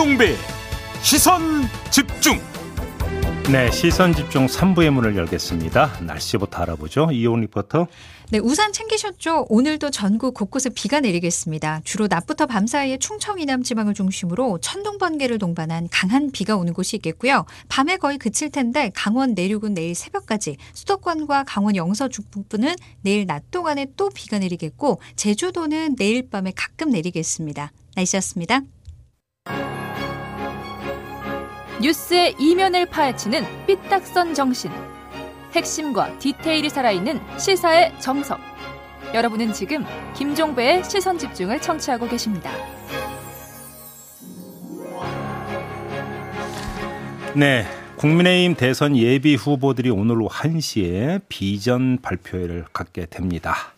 김종배 시선 집중 네, 시선 집중 3부의 문을 열겠습니다. 날씨부터 알아보죠. 이온 리포터. 네, 우산 챙기셨죠? 오늘도 전국 곳곳에 비가 내리겠습니다. 주로 낮부터 밤 사이에 충청 이남 지방을 중심으로 천둥 번개를 동반한 강한 비가 오는 곳이 있겠고요. 밤에 거의 그칠 텐데 강원 내륙은 내일 새벽까지, 수도권과 강원 영서 중부는 내일 낮 동안에 또 비가 내리겠고 제주도는 내일 밤에 가끔 내리겠습니다. 날씨였습니다. 뉴스의 이면을 파헤치는 삐딱선 정신. 핵심과 디테일이 살아있는 시사의 정석. 여러분은 지금 김종배의 시선 집중을 청취하고 계십니다. 네. 국민의힘 대선 예비 후보들이 오늘 오후 1시에 비전 발표회를 갖게 됩니다.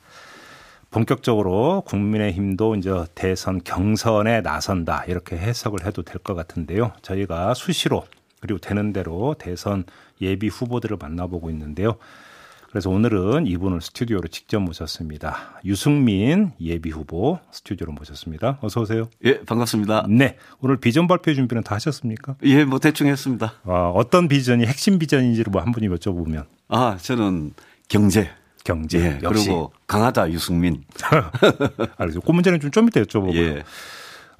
본격적으로 국민의힘도 이제 대선 경선에 나선다 이렇게 해석을 해도 될 것 같은데요. 저희가 수시로 그리고 되는 대로 대선 예비 후보들을 만나보고 있는데요. 그래서 오늘은 이분을 스튜디오로 직접 모셨습니다. 유승민 예비 후보 스튜디오로 모셨습니다. 어서 오세요. 예, 반갑습니다. 네, 오늘 비전 발표 준비는 다 하셨습니까? 예, 뭐 대충 했습니다. 아, 어떤 비전이 핵심 비전인지를 뭐 한 분이 여쭤보면. 아, 저는 경제. 경제. 예, 역시. 그리고 강하다 유승민. 알겠습니다. 그 문제는 좀 좀 이따 여쭤보고. 예.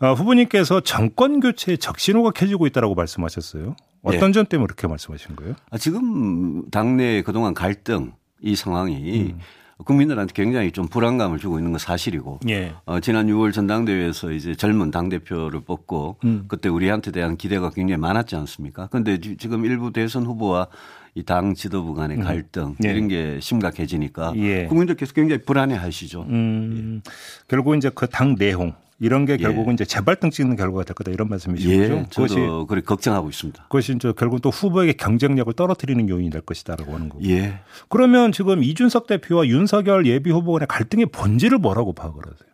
어, 후보님께서 정권 교체에 적신호가 켜지고 있다라고 말씀하셨어요. 어떤 예. 점 때문에 그렇게 말씀하신 거예요? 아, 지금 당내 그동안 갈등 이 상황이 음. 국민들한테 굉장히 좀 불안감을 주고 있는 건 사실이고 예. 어, 지난 6월 전당대회에서 이제 젊은 당 대표를 뽑고 음. 그때 우리한테 대한 기대가 굉장히 많았지 않습니까? 그런데 지금 일부 대선 후보와 이 당 지도부 간의 갈등 예. 이런 게 심각해지니까 예. 국민들께서 굉장히 불안해 하시죠. 음, 결국 이제 그 당 내용 이런 게 결국은 이제 재발등 찍는 결과가 될 거다 이런 말씀이신 예? 그것이 그렇게 걱정하고 있습니다. 그것이 이제 결국 또 후보에게 경쟁력을 떨어뜨리는 요인이 될 것이다라고 하는 거고. 예. 그러면 지금 이준석 대표와 윤석열 예비 후보 간의 갈등의 본질을 뭐라고 파악을 하세요?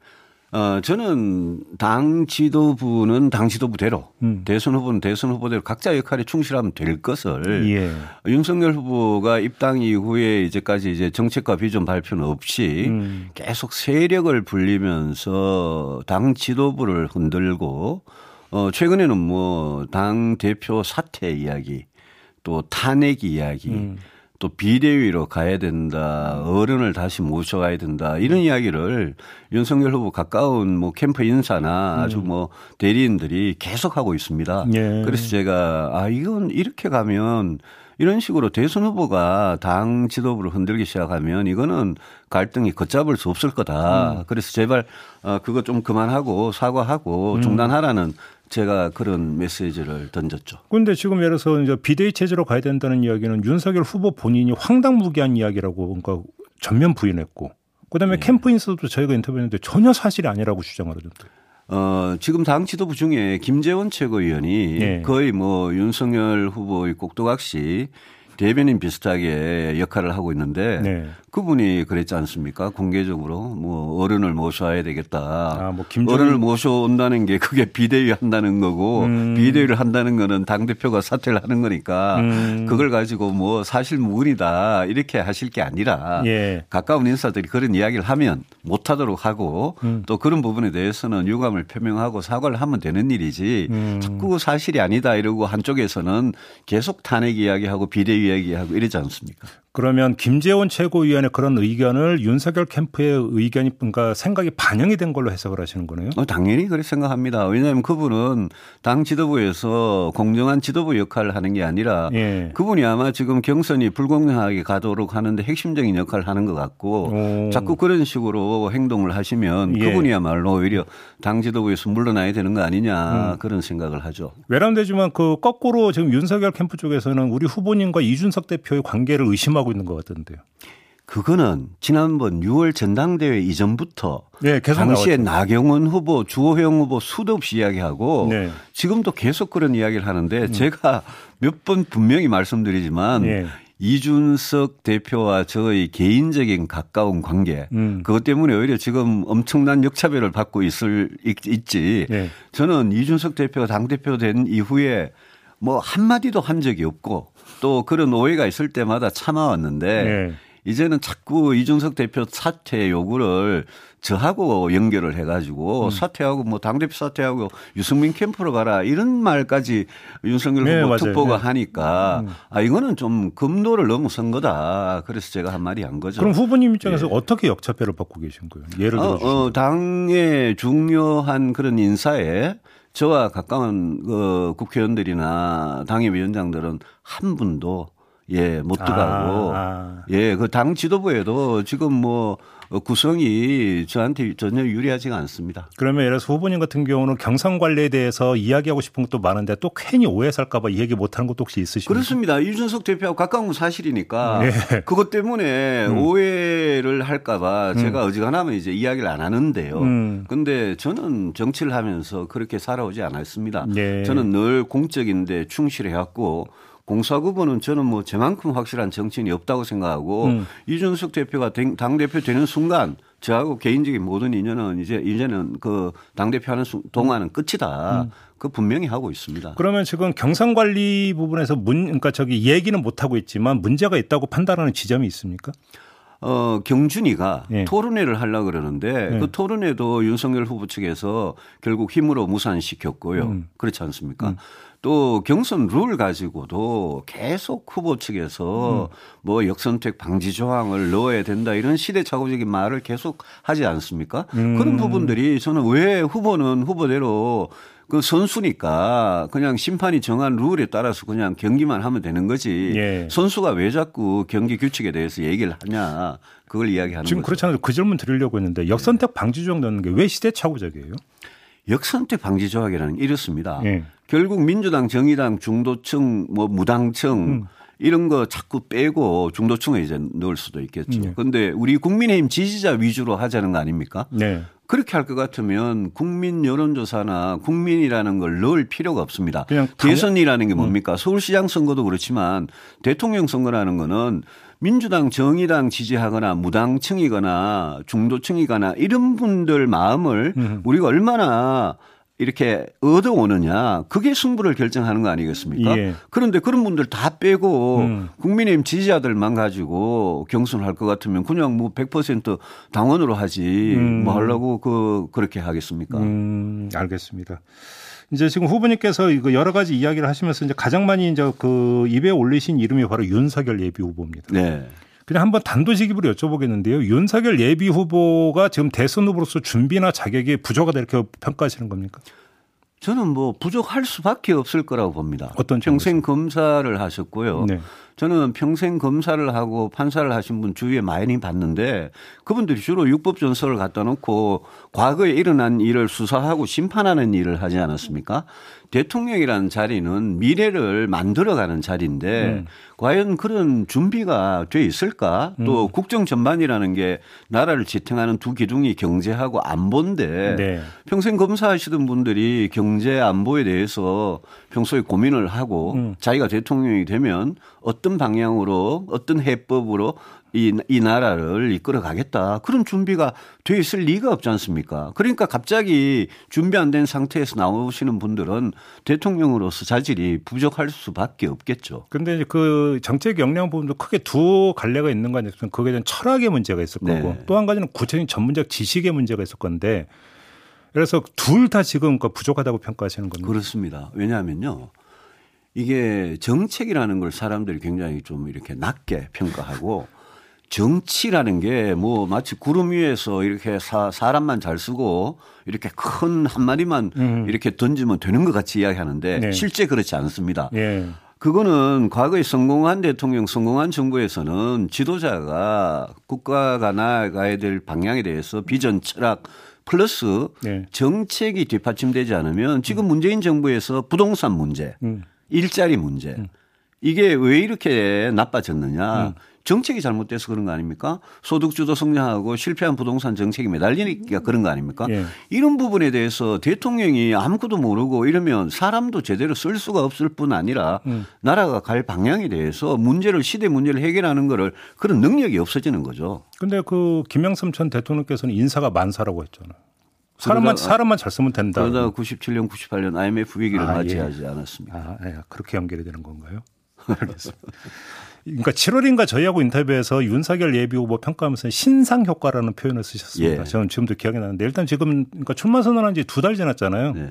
어, 저는 당 지도부는 당 지도부대로 음. 대선 후보는 대선 후보대로 각자 역할에 충실하면 될 것을 예. 윤석열 후보가 입당 이후에 이제까지 이제 정책과 비전 발표는 없이 음. 계속 세력을 불리면서 당 지도부를 흔들고 어, 최근에는 뭐 당 대표 사퇴 이야기 또 탄핵 이야기 음. 또 비대위로 가야 된다, 어른을 다시 모셔가야 된다 이런 이야기를 윤석열 후보 가까운 뭐 캠프 인사나 아주 뭐 대리인들이 계속 하고 있습니다. 예. 그래서 제가 아 이건 이렇게 가면 이런 식으로 대선 후보가 당 지도부를 흔들기 시작하면 이거는 갈등이 걷잡을 수 없을 거다. 그래서 제발 어, 그거 좀 그만하고 사과하고 중단하라는 제가 그런 메시지를 던졌죠. 그런데 지금 예를 들어서 이제 비대위 체제로 가야 된다는 이야기는 윤석열 후보 본인이 황당무계한 이야기라고 그러니까 전면 부인했고 그다음에 네. 캠프 인사도 저희가 인터뷰했는데 전혀 사실이 아니라고 주장을 하던데. 어, 지금 당 지도부 중에 김재원 최고위원이 예. 거의 뭐 윤석열 후보의 꼭두각시 대변인 비슷하게 역할을 하고 있는데 네. 그분이 그랬지 않습니까? 공개적으로 뭐 어른을 모셔야 되겠다. 아, 뭐 김정일- 어른을 모셔온다는 게 그게 비대위 한다는 거고 음. 비대위를 한다는 거는 당 대표가 사퇴를 하는 거니까 음. 그걸 가지고 뭐 사실 무근이다 이렇게 하실 게 아니라 예. 가까운 인사들이 그런 이야기를 하면 못하도록 하고 음. 또 그런 부분에 대해서는 유감을 표명하고 사과를 하면 되는 일이지 음. 자꾸 사실이 아니다 이러고 한쪽에서는 계속 탄핵 이야기하고 비대위 이야기하고 이러지 않습니까? 그러면 김재원 최고위원의 그런 의견을 윤석열 캠프의 의견이 그러니까 생각이 반영이 된 걸로 해석을 하시는 거네요. 어, 당연히 그렇게 생각합니다. 왜냐하면 그분은 당 지도부에서 공정한 지도부 역할을 하는 게 아니라 예. 그분이 아마 지금 경선이 불공정하게 가도록 하는데 핵심적인 역할을 하는 것 같고 오. 자꾸 그런 식으로 행동을 하시면 예. 그분이야말로 오히려 당 지도부에서 물러나야 되는 거 아니냐 음. 그런 생각을 하죠. 외람되지만 그 거꾸로 지금 윤석열 캠프 쪽에서는 우리 후보님과 이준석 대표의 관계를 의심하고 있는 것 같던데요. 그거는 지난번 6월 전당대회 이전부터 네, 당시에 나왔죠. 나경원 후보, 주호영 후보 수도 없이 이야기하고 네. 음. 지금도 계속 그런 이야기를 하는데 제가 몇 번 분명히 말씀드리지만 네. 이준석 대표와 저의 개인적인 가까운 관계 음. 그것 때문에 오히려 지금 엄청난 역차별을 받고 있을 있- 있지 네. 저는 이준석 대표가 당 대표 된 이후에 뭐 한마디도 한 적이 없고 또 그런 오해가 있을 때마다 참아왔는데 네. 이제는 자꾸 이준석 대표 사퇴 요구를 저하고 연결을 해가지고 음. 사퇴하고 뭐 당대표 사퇴하고 유승민 캠프로 가라 이런 말까지 윤석열 네, 후보 맞아요. 특보가 네. 하니까 아 이거는 좀 금도를 넘어선 거다. 그래서 제가 한 말이 한 거죠. 그럼 후보님 입장에서 어떻게 역차별을 받고 계신 거예요? 예를 들어 어. 어, 당의 중요한 그런 인사에 저와 가까운 그 국회의원들이나 당의 위원장들은 한 분도 예, 못 들어가고 아, 아. 예, 그 당 지도부에도 지금 뭐 구성이 저한테 전혀 유리하지가 않습니다. 그러면 예를 들어서 후보님 같은 경우는 경선 관리에 대해서 이야기하고 싶은 것도 많은데 또 괜히 오해 살까봐 이 얘기 못하는 것도 혹시 있으십니까? 그렇습니다. 이준석 대표하고 가까운 건 사실이니까 네. 그것 때문에 오해를 할까봐 제가 어지간하면 이제 이야기를 안 하는데요. 음. 근데 저는 정치를 하면서 그렇게 살아오지 않았습니다. 네. 저는 늘 공적인데 충실해왔고 공사구분은 저는 뭐 저만큼 확실한 정치인이 없다고 생각하고 음. 이준석 대표가 당 대표 되는 순간 저하고 개인적인 모든 인연은 이제 이제는 그 당 대표 하는 순- 동안은 끝이다. 그 분명히 하고 있습니다. 그러면 지금 경선 관리 부분에서 문 그러니까 저기 얘기는 못 하고 있지만 문제가 있다고 판단하는 지점이 있습니까? 어, 경준이가 예. 토론회를 하려고 그러는데 예. 그 토론회도 윤석열 후보 측에서 결국 힘으로 무산시켰고요. 음. 그렇지 않습니까? 또 경선 룰 가지고도 계속 후보 측에서 음. 뭐 역선택 방지 조항을 넣어야 된다 이런 시대착오적인 말을 계속 하지 않습니까? 음. 그런 부분들이 저는 왜 후보는 후보대로 그 선수니까 그냥 심판이 정한 룰에 따라서 그냥 경기만 하면 되는 거지. 예. 선수가 왜 자꾸 경기 규칙에 대해서 얘기를 하냐 그걸 이야기하는 지금 거죠. 그렇잖아요. 그 질문 드리려고 했는데 역선택 방지 조항 넣는 게 왜 시대착오적이에요? 역선택 방지 조항이라는 게 이렇습니다. 예. 결국 민주당, 정의당, 중도층, 뭐 무당층 음. 이런 거 자꾸 빼고 중도층에 이제 넣을 수도 있겠죠. 네. 그런데 우리 국민의힘 지지자 위주로 하자는 거 아닙니까? 네. 그렇게 할 것 같으면 국민 여론조사나 국민이라는 걸 넣을 필요가 없습니다. 그냥 당- 대선이라는 게 뭡니까? 서울시장 선거도 그렇지만 대통령 선거라는 거는 민주당, 정의당 지지하거나 무당층이거나 중도층이거나 이런 분들 마음을 우리가 얼마나 이렇게 얻어오느냐 그게 승부를 결정하는 거 아니겠습니까? 예. 그런데 그런 분들 다 빼고 음. 국민의힘 지지자들만 가지고 경선할 것 같으면 그냥 뭐 100% 당원으로 하지 음. 뭐 하려고 그 그렇게 하겠습니까? 음, 알겠습니다. 이제 지금 후보님께서 이거 여러 가지 이야기를 하시면서 이제 가장 많이 이제 그 입에 올리신 이름이 바로 윤석열 예비 후보입니다. 네. 그냥 한번 단도직입으로 여쭤보겠는데요. 윤석열 예비 후보가 지금 대선 후보로서 준비나 자격이 부족하다 이렇게 평가하시는 겁니까? 저는 뭐 부족할 수밖에 없을 거라고 봅니다. 어떤 평생 검사를 하셨고요. 네. 저는 평생 검사를 하고 판사를 하신 분 주위에 많이 봤는데 그분들이 주로 육법전서를 갖다 놓고 과거에 일어난 일을 수사하고 심판하는 일을 하지 않았습니까? 대통령이라는 자리는 미래를 만들어가는 자리인데 음. 과연 그런 준비가 돼 있을까? 또 음. 국정 전반이라는 게 나라를 지탱하는 두 기둥이 경제하고 안보인데 네. 평생 검사하시던 분들이 경제 안보에 대해서 평소에 고민을 하고 음. 자기가 대통령이 되면 어떤 방향으로 어떤 해법으로 이, 이 나라를 이끌어 가겠다. 그런 준비가 돼 있을 리가 없지 않습니까? 그러니까 갑자기 준비 안 된 상태에서 나오시는 분들은 대통령으로서 자질이 부족할 수밖에 없겠죠. 근데 이제 그 정책 역량 부분도 크게 두 갈래가 있는 거 아니겠습니까? 거기에 대한 철학의 문제가 있을 네. 거고 또한 가지는 구체적인 전문적 지식의 문제가 있을 건데 그래서 둘 다 지금 그 부족하다고 평가하시는 겁니다. 그렇습니다. 왜냐하면요. 이게 정책이라는 걸 사람들이 굉장히 좀 이렇게 낮게 평가하고 정치라는 게 뭐 마치 구름 위에서 이렇게 사, 사람만 잘 쓰고 이렇게 큰 한 마리만 음. 이렇게 던지면 되는 것 같이 이야기하는데 네. 실제 그렇지 않습니다. 예. 그거는 과거에 성공한 대통령, 성공한 정부에서는 지도자가 국가가 나아가야 될 방향에 대해서 비전, 철학 플러스 네. 정책이 뒷받침되지 않으면 지금 문재인 정부에서 부동산 문제, 음. 일자리 문제 이게 왜 이렇게 나빠졌느냐. 음. 정책이 잘못돼서 그런 거 아닙니까? 소득주도 성장하고 실패한 부동산 정책이 매달리니까 그런 거 아닙니까? 예. 이런 부분에 대해서 대통령이 아무것도 모르고 이러면 사람도 제대로 쓸 수가 없을 뿐 아니라 음. 나라가 갈 방향에 대해서 문제를 시대 문제를 해결하는 거를 그런 능력이 없어지는 거죠. 근데 그 김영삼 전 대통령께서는 인사가 만사라고 했잖아요. 사람만 그러다가- 사람만 잘 쓰면 된다. 그러다가 97년, 98년 IMF 위기를 아, 맞이하지 예. 않았습니까? 아, 예. 그렇게 연결이 되는 건가요? 그러니까 7월인가 저희하고 인터뷰에서 윤석열 예비 후보 평가하면서 신상 효과라는 표현을 쓰셨습니다. 예. 저는 지금도 기억이 나는데 일단 지금 그러니까 출마 선언한 지 두 달 지났잖아요. 네.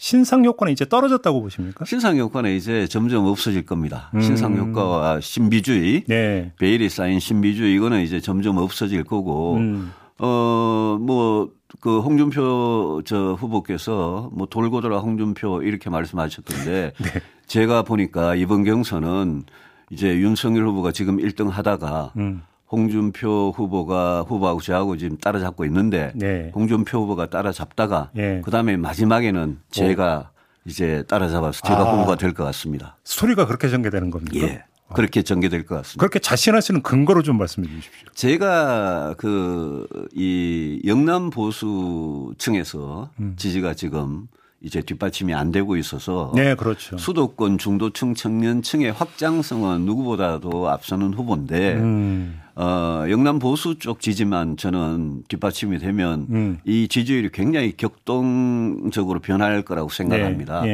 신상 효과는 이제 떨어졌다고 보십니까? 신상 효과는 이제 점점 없어질 겁니다. 음. 신상 효과와 신비주의, 네. 베일이 쌓인 신비주의 이거는 이제 점점 없어질 거고 음. 어, 뭐, 그 홍준표 저 후보께서 뭐 돌고 돌아 홍준표 이렇게 말씀하셨던데 네. 제가 보니까 이번 경선은 이제 윤석열 후보가 지금 1등 하다가 음. 홍준표 후보가 후보하고 저하고 지금 따라잡고 있는데 네. 홍준표 후보가 따라잡다가 예. 그다음에 마지막에는 제가 이제 따라잡아서 제가 아. 후보가 될 것 같습니다. 스토리가 그렇게 전개되는 겁니까? 예. 그렇게 전개될 것 같습니다. 그렇게 자신하시는 근거로 좀 말씀해 주십시오. 제가 그 이 영남 보수층에서 음. 지지가 지금 이제 뒷받침이 안 되고 있어서 네, 그렇죠. 수도권 중도층 청년층의 확장성은 누구보다도 앞서는 후보인데 음. 어, 영남 보수 쪽 지지만 저는 뒷받침이 되면 음. 이 지지율이 굉장히 격동적으로 변할 거라고 생각합니다. 네,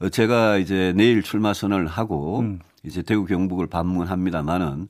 예. 어, 제가 이제 내일 출마 선언을 하고 음. 이제 대구 경북을 방문합니다만은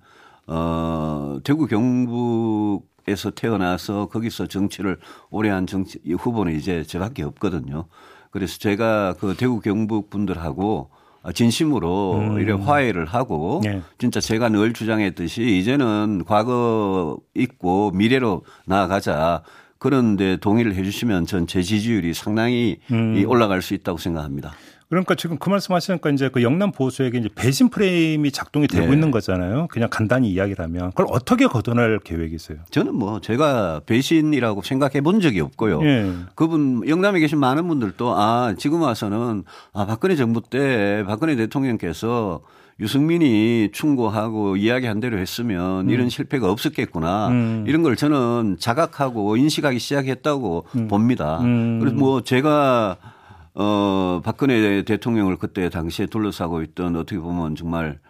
어, 대구 경북 에서 태어나서 거기서 정치를 오래 한 정치 이 후보는 이제 저밖에 없거든요. 그래서 제가 그 대구 경북 분들하고 진심으로 음. 이래 화해를 하고 네. 진짜 제가 늘 주장했듯이 이제는 과거 있고 미래로 나아가자. 그런데 동의를 해 주시면 전 제 지지율이 상당히 음. 이 올라갈 수 있다고 생각합니다. 그러니까 지금 그 말씀하시니까 이제 그 영남 보수에게 이제 배신 프레임이 작동이 되고 네. 있는 거잖아요. 그냥 간단히 이야기라면 그걸 어떻게 걷어낼 계획이세요? 저는 뭐 제가 배신이라고 생각해 본 적이 없고요. 예. 그분 영남에 계신 많은 분들도 아 지금 와서는 아 박근혜 정부 때 박근혜 대통령께서 유승민이 충고하고 이야기한 대로 했으면 이런 실패가 없었겠구나 음. 이런 걸 저는 자각하고 인식하기 시작했다고 봅니다. 음. 그래서 뭐 제가 어 박근혜 대통령을 그때 당시에 둘러싸고 있던 어떻게 보면 정말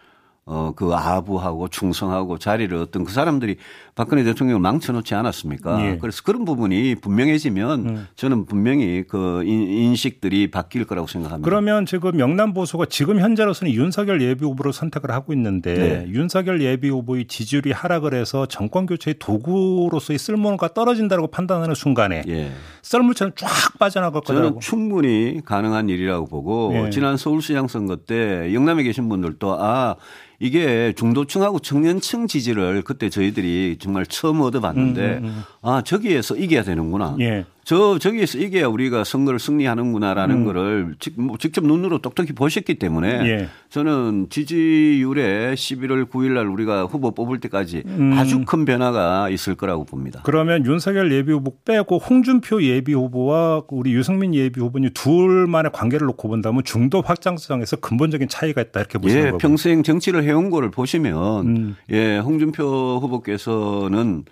어, 그 아부하고 충성하고 자리를 어떤 그 사람들이 박근혜 대통령을 망쳐놓지 않았습니까? 예. 그래서 그런 부분이 분명해지면 음. 저는 분명히 그 인- 인식들이 바뀔 거라고 생각합니다. 그러면 지금 영남 보수가 지금 현재로서는 윤석열 예비 후보로 선택을 하고 있는데 네. 윤석열 예비 후보의 지지율이 하락을 해서 정권 교체의 도구로서의 쓸모가 떨어진다고 판단하는 순간에 예. 썰물처럼 쫙 빠져나갈 거라고. 저는 충분히 가능한 일이라고 보고 예. 지난 서울시장 선거 때 영남에 계신 분들도 아 이게 중도층하고 청년층 지지를 그때 저희들이 정말 처음 얻어봤는데 음, 음, 음. 아 저기에서 이겨야 되는구나. 예. 저 저기에서 이겨야 우리가 선거를 승리하는구나라는 음. 거를 직, 뭐 직접 눈으로 똑똑히 보셨기 때문에 예. 저는 지지율에 11월 9일 날 우리가 후보 뽑을 때까지 음. 아주 큰 변화가 있을 거라고 봅니다. 그러면 윤석열 예비 후보 빼고 홍준표 예비 후보와 우리 유승민 예비 후보님 둘만의 관계를 놓고 본다면 중도 확장성에서 근본적인 차이가 있다 이렇게 보시는 예, 거고. 평생 정치를 해온 거를 보시면 음. 예, 홍준표 후보께서는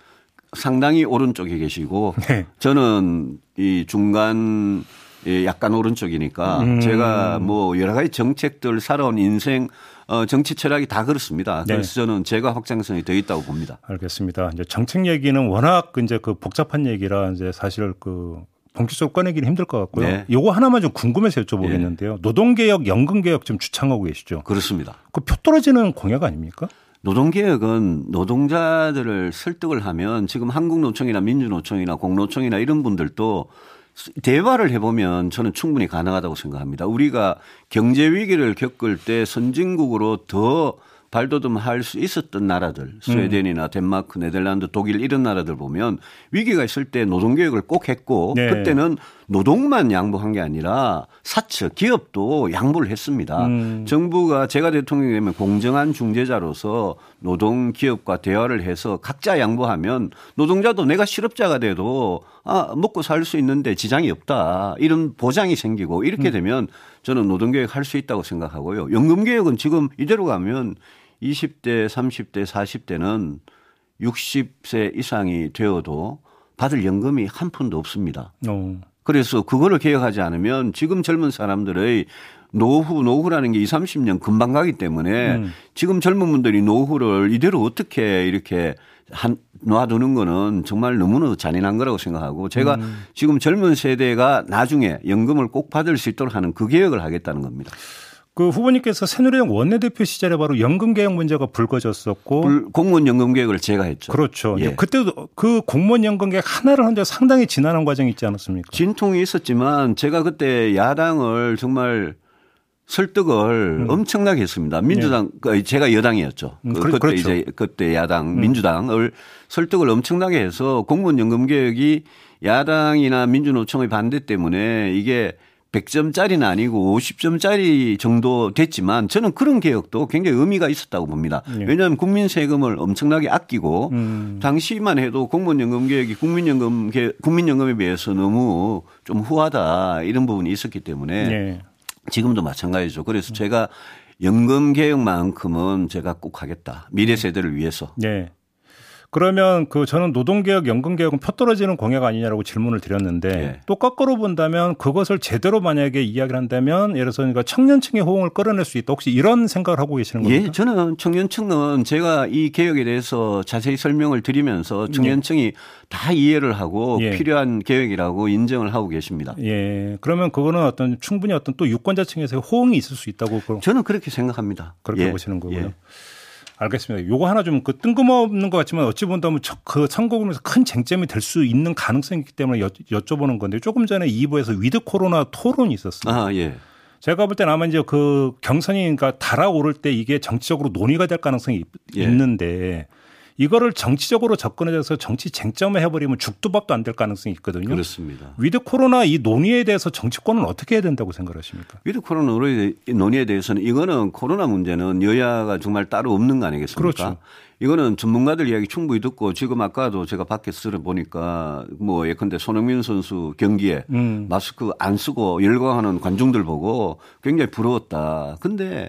상당히 오른쪽에 계시고 네. 저는 이 중간 예, 약간 오른쪽이니까 음. 제가 뭐 여러 가지 정책들 살아온 인생 어, 정치 철학이 다 그렇습니다. 네. 그래서 저는 제가 확장성이 더 있다고 봅니다. 알겠습니다. 이제 정책 얘기는 워낙 이제 그 복잡한 얘기라 이제 사실 그 본격적으로 꺼내기는 힘들 것 같고요. 네. 요거 하나만 좀 궁금해서 여쭤보겠는데요. 노동개혁, 연금개혁 지금 주창하고 계시죠. 그렇습니다. 그 표 떨어지는 공약 아닙니까? 노동개혁은 노동자들을 설득을 하면 지금 한국노총이나 민주노총이나 공노총이나 이런 분들도 대화를 해보면 저는 충분히 가능하다고 생각합니다. 우리가 경제 위기를 겪을 때 선진국으로 더 발돋움할 수 있었던 나라들, 스웨덴이나 덴마크, 네덜란드, 독일 이런 나라들 보면 위기가 있을 때 노동개혁을 꼭 했고 네. 그때는 노동만 양보한 게 아니라 사측, 기업도 양보를 했습니다. 음. 정부가 제가 대통령이 되면 공정한 중재자로서 노동 기업과 대화를 해서 각자 양보하면 노동자도 내가 실업자가 돼도 아, 먹고 살 수 있는데 지장이 없다. 이런 보장이 생기고 이렇게 되면 저는 노동개혁 할 수 있다고 생각하고요. 연금개혁은 지금 이대로 가면 20대, 30대, 40대는 60세 이상이 되어도 받을 연금이 한 푼도 없습니다. 어. 그래서 그거를 개혁하지 않으면 지금 젊은 사람들의 노후, 노후라는 게 20, 30년 금방 가기 때문에 음. 지금 젊은 분들이 노후를 이대로 어떻게 이렇게 한, 놔두는 거는 정말 너무나 잔인한 거라고 생각하고 제가 음. 지금 젊은 세대가 나중에 연금을 꼭 받을 수 있도록 하는 그 개혁을 하겠다는 겁니다. 그 후보님께서 새누리당 원내대표 시절에 바로 연금 개혁 문제가 불거졌었고 불- 공무원 연금 계획을 제가 했죠. 그렇죠. 예. 그때도 그 공무원 연금 개혁 하나를 한데 상당히 지난한 과정이 있지 않았습니까? 진통이 있었지만 제가 그때 야당을 정말 설득을 엄청나게 했습니다. 민주당 그 제가 여당이었죠. 음, 그- 그때 그렇죠. 이제 그때 야당 민주당을 설득을 엄청나게 해서 공무원 연금 개혁이 야당이나 민주노총의 반대 때문에 이게 100점짜리는 아니고 50점짜리 정도 됐지만 저는 그런 개혁도 굉장히 의미가 있었다고 봅니다. 예. 왜냐하면 국민 세금을 엄청나게 아끼고 음. 당시만 해도 공무원 연금 개혁이 국민연금 개- 국민연금에 비해서 너무 좀 후하다 이런 부분이 있었기 때문에 예. 지금도 마찬가지죠. 그래서 제가 연금 개혁만큼은 제가 꼭 하겠다. 미래 세대를 위해서. 예. 그러면 그 저는 노동개혁, 연금개혁은 표 떨어지는 공약 아니냐라고 질문을 드렸는데 예. 또 거꾸로 본다면 그것을 제대로 만약에 이야기를 한다면 예를 들어서 그러니까 청년층의 호응을 끌어낼 수 있다. 혹시 이런 생각을 하고 계시는 겁니까? 예, 저는 청년층은 제가 이 개혁에 대해서 자세히 설명을 드리면서 청년층이 다 이해를 하고 예. 필요한 개혁이라고 인정을 하고 계십니다. 예. 그러면 그거는 어떤 충분히 어떤 또 유권자층에서 호응이 있을 수 있다고 저는 그렇게 생각합니다. 그렇게 예, 보시는 거고요. 예. 알겠습니다. 요거 하나 좀 그 뜬금없는 것 같지만 어찌 본다면 저- 그 선거 국면서 큰 쟁점이 될 수 있는 가능성이 있기 때문에 여, 여쭤보는 건데 조금 전에 2부에서 위드 코로나 토론이 있었어요. 아, 예. 제가 볼 때는 아마 이제 그 경선이 그러니까 달아오를 때 이게 정치적으로 논의가 될 가능성이 있- 예. 있는데 이거를 정치적으로 접근해서 정치 쟁점을 해버리면 죽도 밥도 안 될 가능성이 있거든요. 그렇습니다. 위드 코로나 이 논의에 대해서 정치권은 어떻게 해야 된다고 생각하십니까? 위드 코로나 논의- 논의에 대해서는 이거는 코로나 문제는 여야가 정말 따로 없는 거 아니겠습니까? 그렇죠. 이거는 전문가들 이야기 충분히 듣고 지금 아까도 제가 밖에서 들어보니까 뭐 예컨대 손흥민 선수 경기에 음. 마스크 안 쓰고 열광하는 관중들 보고 굉장히 부러웠다. 근데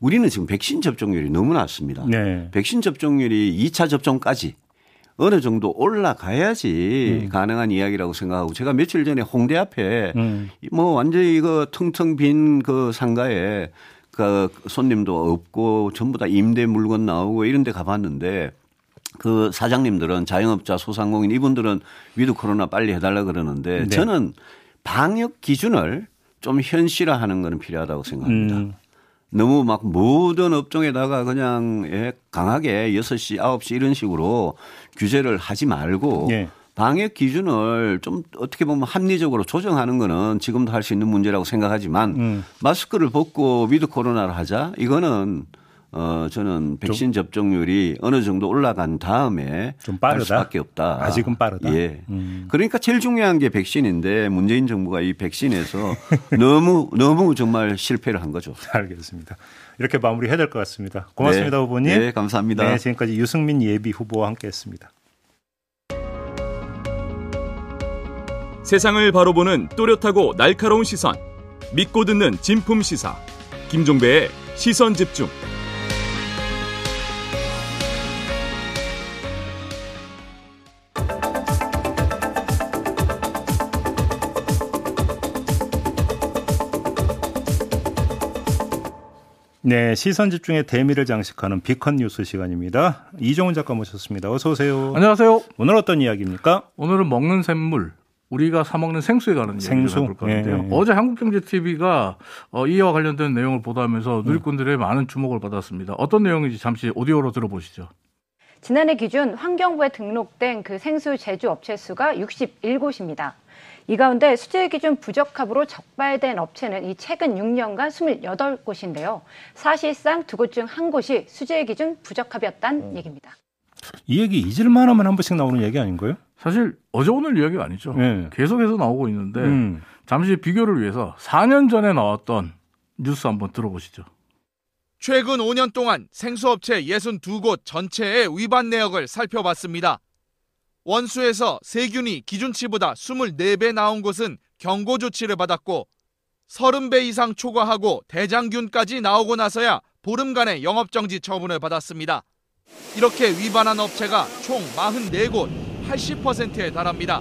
우리는 지금 백신 접종률이 너무 낮습니다. 네. 백신 접종률이 2차 접종까지 어느 정도 올라가야지 가능한 이야기라고 생각하고 제가 며칠 전에 홍대 앞에 음. 뭐 완전히 이거 텅텅 빈 그 상가에 그 손님도 없고 전부 다 임대 물건 나오고 이런 데 가봤는데 그 사장님들은 자영업자 소상공인 이분들은 위드 코로나 빨리 해달라 그러는데 네. 저는 방역 기준을 좀 현실화하는 거는 필요하다고 생각합니다. 음. 너무 막 모든 업종에다가 그냥 예, 강하게 6시, 9시 이런 식으로 규제를 하지 말고 예. 방역 기준을 좀 어떻게 보면 합리적으로 조정하는 거는 지금도 할 수 있는 문제라고 생각하지만 음. 마스크를 벗고 위드 코로나를 하자 이거는 어 저는 백신 접종률이 어느 정도 올라간 다음에 좀 할 빠르다? 수밖에 없다. 아직은 빠르다? 예. 음. 그러니까 제일 중요한 게 백신인데 문재인 정부가 이 백신에서 너무 너무 정말 실패를 한 거죠. 알겠습니다. 이렇게 마무리해야 될 것 같습니다. 고맙습니다, 네. 후보님. 네, 감사합니다. 네, 지금까지 유승민 예비 후보와 함께했습니다. 세상을 바로 보는 또렷하고 날카로운 시선. 믿고 듣는 진품 시사. 김종배의 시선 집중. 네, 시선 집중의 대미를 장식하는 비컨 뉴스 시간입니다. 이종훈 작가 모셨습니다. 어서 오세요. 안녕하세요. 오늘 어떤 이야기입니까? 오늘은 먹는 샘물 우리가 사 먹는 생수에 관한 생수? 이야기를 해볼 건데요. 예, 예. 어제 한국경제TV가 어, 이와 관련된 내용을 보도하면서 누리꾼들의 많은 주목을 받았습니다. 어떤 내용인지 잠시 오디오로 들어보시죠. 지난해 기준 환경부에 등록된 그 생수 제조 업체 수가 61곳입니다. 이 가운데 수질 기준 부적합으로 적발된 업체는 이 최근 6년간 28곳인데요. 사실상 두 곳 중 한 곳이 수질 기준 부적합이었다는 얘기입니다. 이 얘기 잊을만 하면 한 번씩 나오는 얘기 아닌가요? 사실 어제 오늘 이야기가 아니죠. 예. 계속해서 나오고 있는데 음. 잠시 비교를 위해서 4년 전에 나왔던 뉴스 한번 들어보시죠. 최근 5년 동안 생수업체 62곳 전체의 위반 내역을 살펴봤습니다. 원수에서 세균이 기준치보다 24배 나온 곳은 경고 조치를 받았고 30배 이상 초과하고 대장균까지 나오고 나서야 보름간의 영업정지 처분을 받았습니다. 이렇게 위반한 업체가 총 44곳, 80%에 달합니다.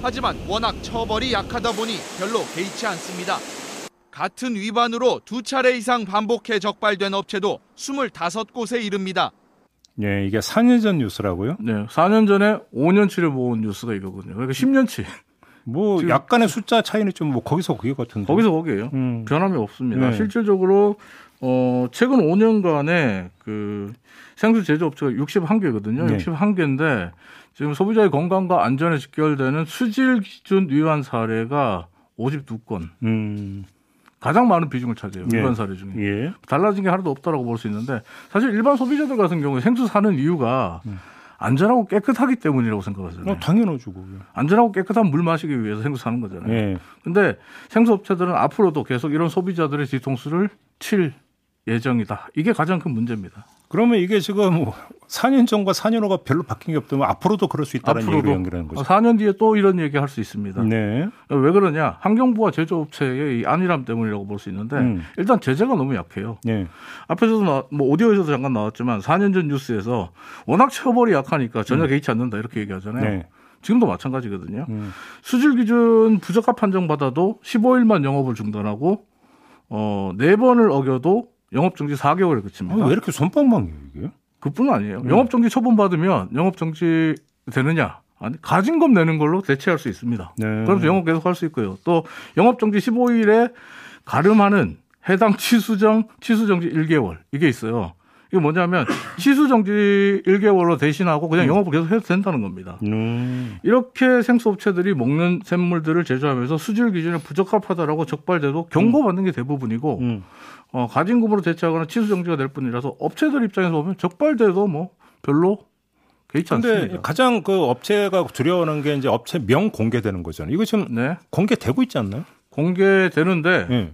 하지만 워낙 처벌이 약하다 보니 별로 개의치 않습니다. 같은 위반으로 두 차례 이상 반복해 적발된 업체도 25곳에 이릅니다. 예, 이게 4년 전 뉴스라고요? 네, 4년 전에 5년치를 모은 뉴스가 이거거든요. 그러니까 10년치. 뭐 지금- 약간의 숫자 차이는 좀 뭐 거기서 거기 같은데. 거기서 거기에요. 음. 변함이 없습니다. 네. 실질적으로 어 최근 5년간에 그 생수 제조업체가 61개거든요. 네. 61개인데 지금 소비자의 건강과 안전에 직결되는 수질 기준 위반 사례가 52건. 음. 가장 많은 비중을 차지해요. 예. 위반 사례 중에. 예. 달라진 게 하나도 없다라고 볼 수 있는데 사실 일반 소비자들 같은 경우에 생수 사는 이유가 음. 안전하고 깨끗하기 때문이라고 생각하잖아요. 어, 당연하죠. 안전하고 깨끗한 물 마시기 위해서 생수 사는 거잖아요. 예. 근데 생수 업체들은 앞으로도 계속 이런 소비자들의 뒤통수를 칠 예정이다. 이게 가장 큰 문제입니다. 그러면 이게 지금 4년 전과 4년 후가 별로 바뀐 게 없다면 앞으로도 그럴 수 있다는 얘기로 앞으로도 연결하는 거죠. 4년 뒤에 또 이런 얘기 할 수 있습니다. 네. 왜 그러냐? 환경부와 제조업체의 이 안일함 때문이라고 볼 수 있는데 음. 일단 제재가 너무 약해요. 네. 앞에서도 나, 뭐 오디오에서도 잠깐 나왔지만 4년 전 뉴스에서 워낙 처벌이 약하니까 전혀 개의치 않는다 이렇게 얘기하잖아요. 네. 지금도 마찬가지거든요. 음. 수질 기준 부적합 판정 받아도 15일만 영업을 중단하고 어, 네 번을 어겨도 영업 정지 4개월에 아, 그칩니다. 왜 이렇게 손방망이에요, 이게? 그뿐 아니에요. 음. 영업 정지 처분 받으면 영업 정지 되느냐? 아니, 가진금 내는 걸로 대체할 수 있습니다. 네. 그래서 영업 계속 할 수 있고요. 또 영업 정지 15일에 가름하는 해당 취수정 취수정지 1개월 이게 있어요. 이게 뭐냐면 취수정지 1개월로 대신하고 그냥 영업을 계속 해도 된다는 겁니다. 음. 이렇게 생수업체들이 먹는 샘물들을 제조하면서 수질 기준에 부적합하다라고 적발돼도 경고받는 게 대부분이고 음. 어, 가진금으로 대체하거나 취수 정지가 될 뿐이라서 업체들 입장에서 보면 적발돼도 뭐 별로 개의치 근데 않습니다. 가장 그 업체가 두려워하는 게 이제 업체 명 공개되는 거잖아요. 이거 지금 네. 공개되고 있지 않나요? 공개되는데 예.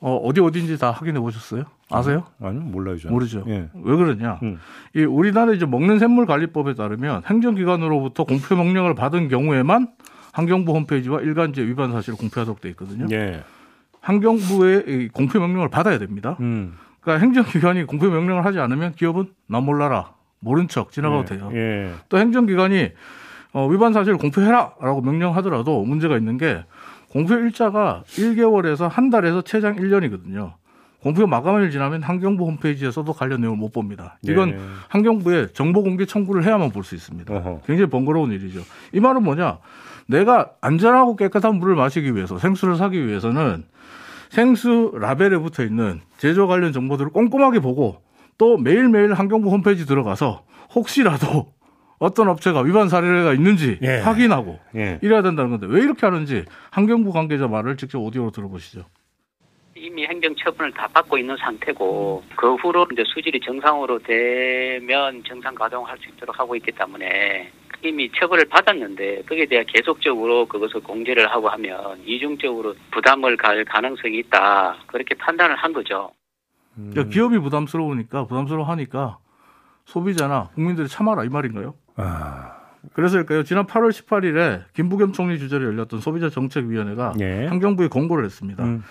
어, 어디 어디인지 다 확인해 보셨어요? 아세요? 아니요, 몰라요, 저는. 모르죠. 예. 왜 그러냐? 음. 이 우리나라 이제 먹는 샘물 관리법에 따르면 행정기관으로부터 공표 명령을 받은 경우에만 환경부 홈페이지와 일간지 위반 사실을 공표하도록 돼 있거든요. 예. 환경부의 이 공표 명령을 받아야 됩니다. 음. 그러니까 행정기관이 공표 명령을 하지 않으면 기업은 나 몰라라 모른 척 지나가도 예. 돼요. 예. 또 행정기관이 어, 위반 사실을 공표해라 라고 명령하더라도 문제가 있는 게 공표 일자가 1개월에서 한 달에서 최장 1년이거든요. 공표 마감일 지나면 환경부 홈페이지에서도 관련 내용을 못 봅니다. 이건 예. 환경부에 정보 공개 청구를 해야만 볼 수 있습니다. 어허. 굉장히 번거로운 일이죠. 이 말은 뭐냐? 내가 안전하고 깨끗한 물을 마시기 위해서 생수를 사기 위해서는 생수 라벨에 붙어 있는 제조 관련 정보들을 꼼꼼하게 보고 또 매일매일 환경부 홈페이지 들어가서 혹시라도 어떤 업체가 위반 사례가 있는지 예. 확인하고 예. 이래야 된다는 건데 왜 이렇게 하는지 환경부 관계자 말을 직접 오디오로 들어보시죠. 이미 행정처분을 다 받고 있는 상태고 그 후로 이제 수질이 정상으로 되면 정상 가동할 수 있도록 하고 있기 때문에 이미 처벌을 받았는데 거기에 대해 계속적으로 그것을 공개를 하고 하면 이중적으로 부담을 갈 가능성이 있다 그렇게 판단을 한 거죠. 음. 그러니까 기업이 부담스러우니까 부담스러워하니까 소비자나 국민들이 참아라 이 말인가요? 아. 그래서일까요? 지난 8월 18일에 김부겸 총리 주재로 열렸던 소비자 정책위원회가 예. 환경부에 공고를 했습니다. 음.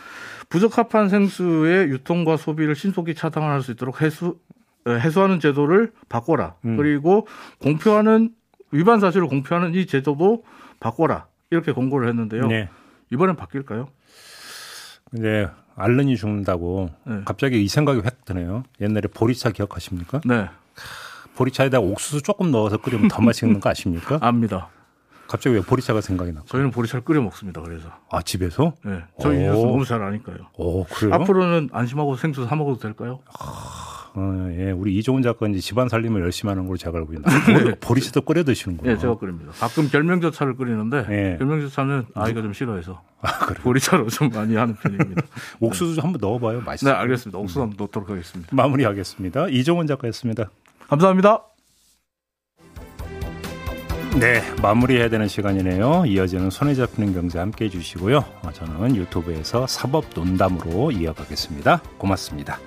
부적합한 생수의 유통과 소비를 신속히 차단할 수 있도록 해수, 에, 해소하는 제도를 바꿔라. 음. 그리고 공표하는 위반 사실을 공표하는 이 제도도 바꿔라. 이렇게 공고를 했는데요. 네. 이번엔 바뀔까요? 근데 알른이 죽는다고 네. 갑자기 이 생각이 획 드네요. 옛날에 보리차 기억하십니까? 네, 보리차에다 옥수수 조금 넣어서 끓이면 더 맛있는 거 아십니까? 압니다. 갑자기 왜 보리차가 생각이 나고? 저희는 보리차를 끓여 먹습니다. 그래서 아 집에서? 네, 저희 이 오. 뉴스 너무 잘 아니까요. 오 그래요? 앞으로는 안심하고 생수 사 먹어도 될까요? 어, 예, 우리 이종훈 작가 이제 집안 살림을 열심히 하는 걸로 제가 알고 있는데 보리- 보리차도 끓여 드시는구나. 네, 제가 끓입니다. 가끔 결명저차를 끓이는데 예. 결명저차는 아이가 좀 싫어해서 아, 그래. 보리차로 좀 많이 하는 편입니다. 옥수수 좀 한번 넣어봐요. 네, 맛있어요. 알겠습니다. 옥수수 한번 넣도록 하겠습니다. 마무리하겠습니다. 이종훈 작가였습니다. 감사합니다. 네, 마무리해야 되는 시간이네요. 이어지는 손에 잡히는 경제 함께 해주시고요. 어, 저는 유튜브에서 사법 논담으로 이어가겠습니다. 고맙습니다.